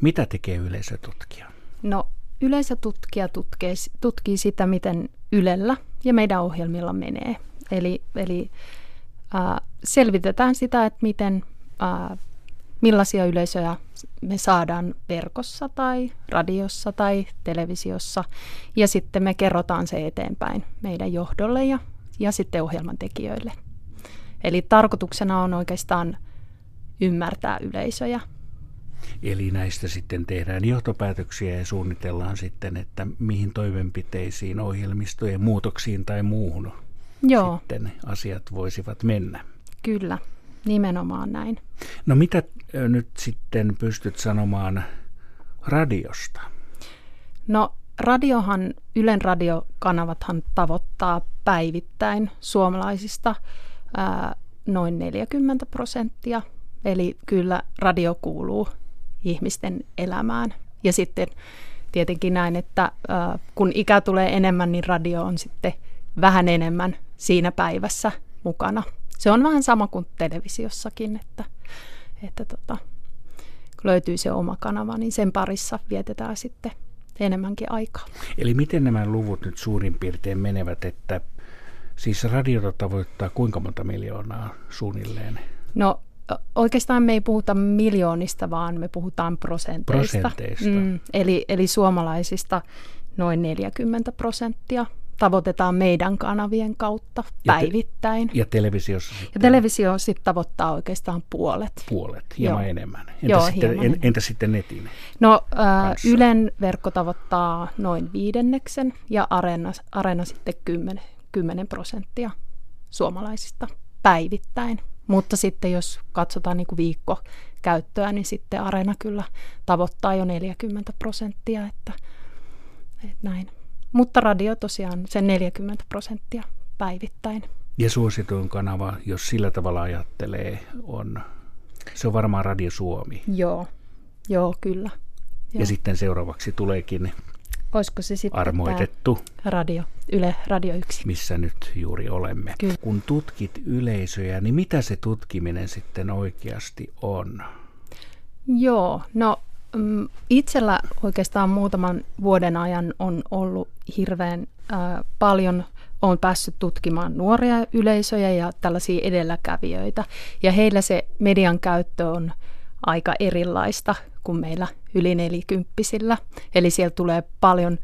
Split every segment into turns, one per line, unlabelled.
Mitä tekee yleisötutkija?
No yleisötutkija tutkii, tutkii sitä, miten Ylellä ja meidän ohjelmilla menee. Eli, eli äh, selvitetään sitä, että miten, äh, millaisia yleisöjä me saadaan verkossa tai radiossa tai televisiossa. Ja sitten me kerrotaan se eteenpäin meidän johdolle ja, ja sitten ohjelman tekijöille. Eli tarkoituksena on oikeastaan ymmärtää yleisöjä
Eli näistä sitten tehdään johtopäätöksiä ja suunnitellaan sitten, että mihin toimenpiteisiin, ohjelmistojen muutoksiin tai muuhun Joo. sitten asiat voisivat mennä.
Kyllä, nimenomaan näin.
No mitä nyt sitten pystyt sanomaan radiosta?
No radiohan, Ylen radiokanavathan tavoittaa päivittäin suomalaisista ää, noin 40 prosenttia. Eli kyllä radio kuuluu ihmisten elämään. Ja sitten tietenkin näin, että kun ikä tulee enemmän, niin radio on sitten vähän enemmän siinä päivässä mukana. Se on vähän sama kuin televisiossakin, että, että tota, kun löytyy se oma kanava, niin sen parissa vietetään sitten enemmänkin aikaa.
Eli miten nämä luvut nyt suurin piirtein menevät, että siis radiota tavoittaa kuinka monta miljoonaa suunnilleen?
No Oikeastaan me ei puhuta miljoonista, vaan me puhutaan prosenteista.
prosenteista. Mm,
eli, eli suomalaisista noin 40 prosenttia tavoitetaan meidän kanavien kautta päivittäin.
Ja, te, ja televisiossa sitten?
Ja televisio sitten tavoittaa oikeastaan puolet.
Puolet, hieman Joo. enemmän. Entä, Joo, sitten, hieman en, entä sitten netin?
No äh, Ylen verkko tavoittaa noin viidenneksen ja Areena, Areena sitten 10, 10 prosenttia suomalaisista päivittäin. Mutta sitten jos katsotaan niin kuin viikkokäyttöä, niin sitten Areena kyllä tavoittaa jo 40 prosenttia, että, että näin. Mutta radio tosiaan sen 40 prosenttia päivittäin.
Ja suosituin kanava, jos sillä tavalla ajattelee, on, se on varmaan Radio Suomi.
Joo, joo kyllä.
Joo. Ja sitten seuraavaksi tuleekin
Olisiko se sitten
armoitettu
radio, Yle Radio 1.
Missä nyt juuri olemme.
Kyllä.
Kun tutkit yleisöjä, niin mitä se tutkiminen sitten oikeasti on?
Joo, no mm, itsellä oikeastaan muutaman vuoden ajan on ollut hirveän äh, paljon on päässyt tutkimaan nuoria yleisöjä ja tällaisia edelläkävijöitä. Ja heillä se median käyttö on aika erilaista kuin meillä yli nelikymppisillä. Eli siellä tulee paljon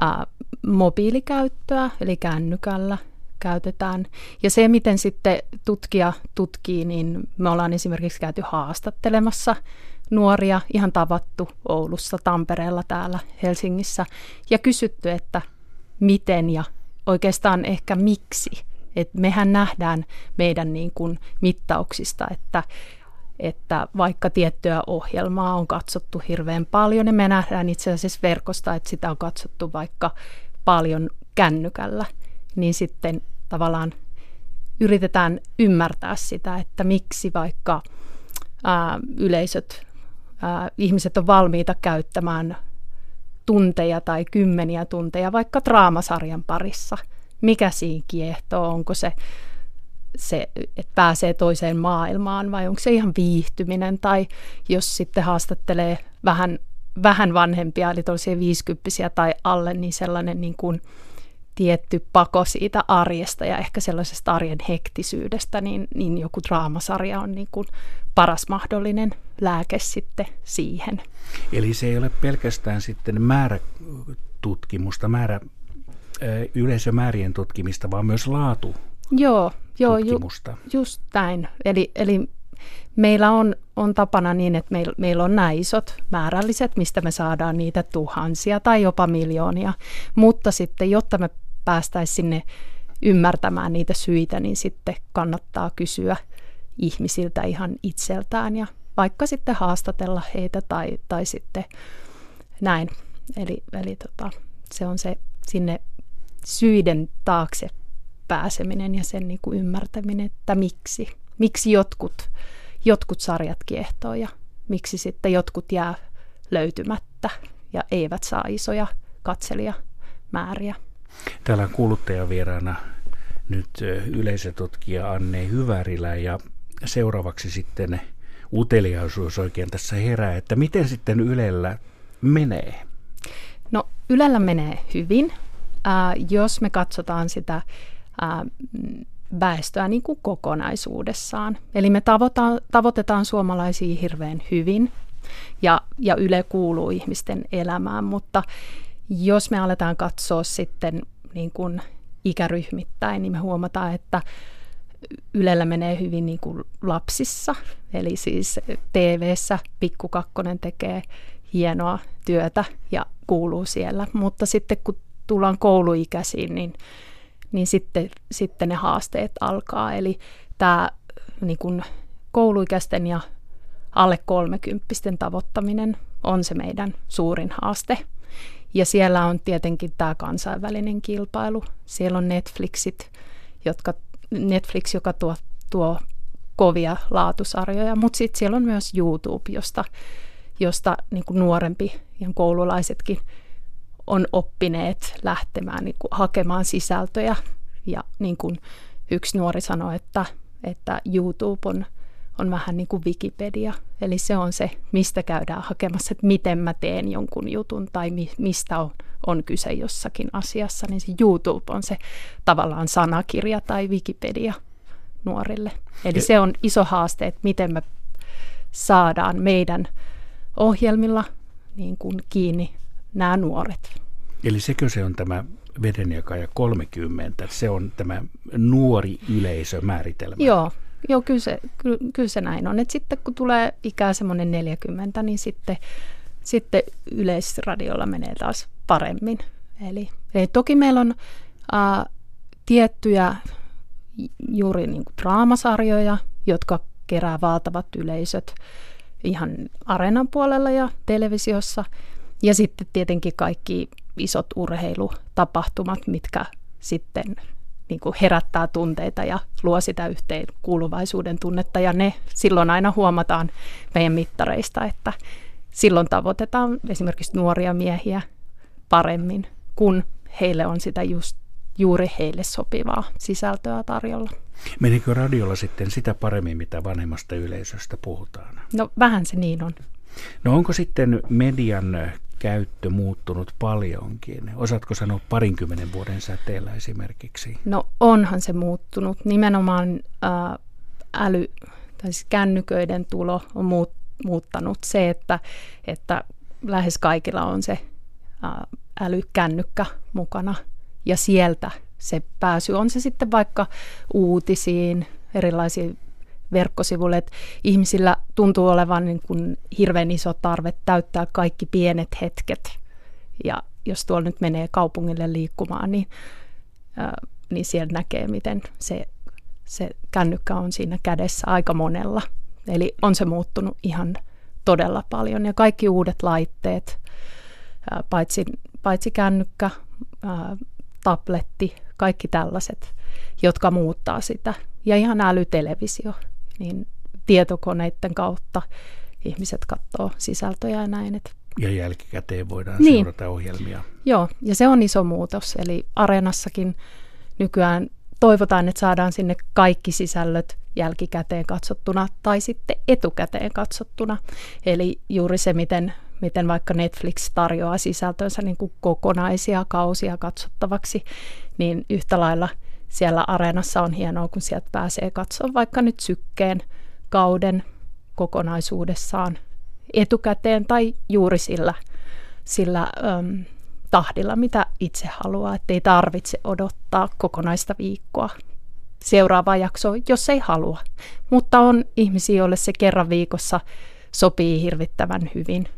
ää, mobiilikäyttöä, eli kännykällä käytetään. Ja se, miten sitten tutkija tutkii, niin me ollaan esimerkiksi käyty haastattelemassa nuoria, ihan tavattu Oulussa, Tampereella, täällä Helsingissä, ja kysytty, että miten ja oikeastaan ehkä miksi. Et mehän nähdään meidän niin kuin mittauksista, että että vaikka tiettyä ohjelmaa on katsottu hirveän paljon, niin me nähdään itse asiassa verkosta, että sitä on katsottu vaikka paljon kännykällä, niin sitten tavallaan yritetään ymmärtää sitä, että miksi vaikka ää, yleisöt, ää, ihmiset on valmiita käyttämään tunteja tai kymmeniä tunteja vaikka draamasarjan parissa. Mikä siinä kiehtoo? Onko se se, että pääsee toiseen maailmaan vai onko se ihan viihtyminen tai jos sitten haastattelee vähän, vähän vanhempia, eli toisia viisikymppisiä tai alle, niin sellainen niin kuin tietty pako siitä arjesta ja ehkä sellaisesta arjen hektisyydestä, niin, niin joku draamasarja on niin kuin paras mahdollinen lääke sitten siihen.
Eli se ei ole pelkästään sitten määrätutkimusta, määrä, yleisömäärien tutkimista, vaan myös laatu
Joo, joo ju, just näin. Eli, eli meillä on, on tapana niin, että meil, meillä on nämä isot määrälliset, mistä me saadaan niitä tuhansia tai jopa miljoonia. Mutta sitten, jotta me päästäisiin sinne ymmärtämään niitä syitä, niin sitten kannattaa kysyä ihmisiltä ihan itseltään ja vaikka sitten haastatella heitä tai, tai sitten näin. Eli, eli tota, se on se sinne syiden taakse pääseminen ja sen niin kuin ymmärtäminen, että miksi. Miksi jotkut, jotkut sarjat kiehtoo ja miksi sitten jotkut jää löytymättä ja eivät saa isoja katselijamääriä.
Täällä on kuuluttajavieraana nyt yleisötutkija Anne Hyvärilä ja seuraavaksi sitten uteliaisuus oikein tässä herää, että miten sitten Ylellä menee?
No Ylellä menee hyvin, äh, jos me katsotaan sitä äh, väestöä niin kuin kokonaisuudessaan. Eli me tavoitetaan, tavoitetaan suomalaisia hirveän hyvin ja, ja Yle kuuluu ihmisten elämään, mutta jos me aletaan katsoa sitten niin kuin ikäryhmittäin, niin me huomataan, että Ylellä menee hyvin niin kuin lapsissa, eli siis TV-ssä Pikku Kakkonen tekee hienoa työtä ja kuuluu siellä, mutta sitten kun tullaan kouluikäisiin, niin, niin sitten, sitten ne haasteet alkaa, eli tämä niin kuin kouluikäisten ja alle kolmekymppisten tavoittaminen on se meidän suurin haaste. Ja siellä on tietenkin tämä kansainvälinen kilpailu. Siellä on Netflixit, jotka, Netflix, joka tuo, tuo kovia laatusarjoja, mutta sitten siellä on myös YouTube, josta, josta niin kuin nuorempi ja koululaisetkin on oppineet lähtemään niin kuin hakemaan sisältöjä. Ja niin kuin yksi nuori sanoi, että, että YouTube on on vähän niin kuin Wikipedia. Eli se on se, mistä käydään hakemassa, että miten mä teen jonkun jutun tai mi- mistä on, on kyse jossakin asiassa. Niin se YouTube on se tavallaan sanakirja tai Wikipedia nuorille. Eli se on iso haaste, että miten me saadaan meidän ohjelmilla niin kuin kiinni nämä nuoret.
Eli sekö se on tämä vedenjakaja 30, se on tämä nuori yleisö määritelmä?
Joo, Joo, kyllä se, kyllä, kyllä se näin on. Et sitten kun tulee ikää semmoinen 40, niin sitten, sitten yleisradiolla menee taas paremmin. Eli, eli toki meillä on ä, tiettyjä juuri niin kuin draamasarjoja, jotka kerää valtavat yleisöt ihan areenan puolella ja televisiossa. Ja sitten tietenkin kaikki isot urheilutapahtumat, mitkä sitten niin kuin herättää tunteita ja luo sitä yhteen kuuluvaisuuden tunnetta. Ja ne silloin aina huomataan meidän mittareista, että silloin tavoitetaan esimerkiksi nuoria miehiä paremmin, kun heille on sitä just juuri heille sopivaa sisältöä tarjolla.
Menikö radiolla sitten sitä paremmin, mitä vanhemmasta yleisöstä puhutaan?
No vähän se niin on.
No onko sitten median käyttö muuttunut paljonkin? Osaatko sanoa parinkymmenen vuoden säteellä esimerkiksi?
No onhan se muuttunut. Nimenomaan ää, äly, tai siis kännyköiden tulo on muut, muuttanut se, että, että lähes kaikilla on se ää, älykännykkä mukana ja sieltä se pääsy on se sitten vaikka uutisiin, erilaisiin verkkosivuille, että ihmisillä tuntuu olevan niin kuin hirveän iso tarve täyttää kaikki pienet hetket. Ja jos tuolla nyt menee kaupungille liikkumaan, niin, ää, niin siellä näkee, miten se, se kännykkä on siinä kädessä aika monella. Eli on se muuttunut ihan todella paljon. Ja kaikki uudet laitteet, ää, paitsi, paitsi kännykkä, ää, tabletti, kaikki tällaiset, jotka muuttaa sitä. Ja ihan älytelevisio niin tietokoneiden kautta ihmiset katsoo sisältöjä ja näin. Että
ja jälkikäteen voidaan niin. seurata ohjelmia.
Joo, ja se on iso muutos. Eli Areenassakin nykyään toivotaan, että saadaan sinne kaikki sisällöt jälkikäteen katsottuna tai sitten etukäteen katsottuna. Eli juuri se, miten, miten vaikka Netflix tarjoaa sisältönsä niin kuin kokonaisia kausia katsottavaksi, niin yhtä lailla – siellä areenassa on hienoa, kun sieltä pääsee katsoa vaikka nyt sykkeen kauden kokonaisuudessaan etukäteen tai juuri sillä, sillä äm, tahdilla, mitä itse haluaa, ettei tarvitse odottaa kokonaista viikkoa seuraavaa jaksoa, jos ei halua. Mutta on ihmisiä, joille se kerran viikossa sopii hirvittävän hyvin.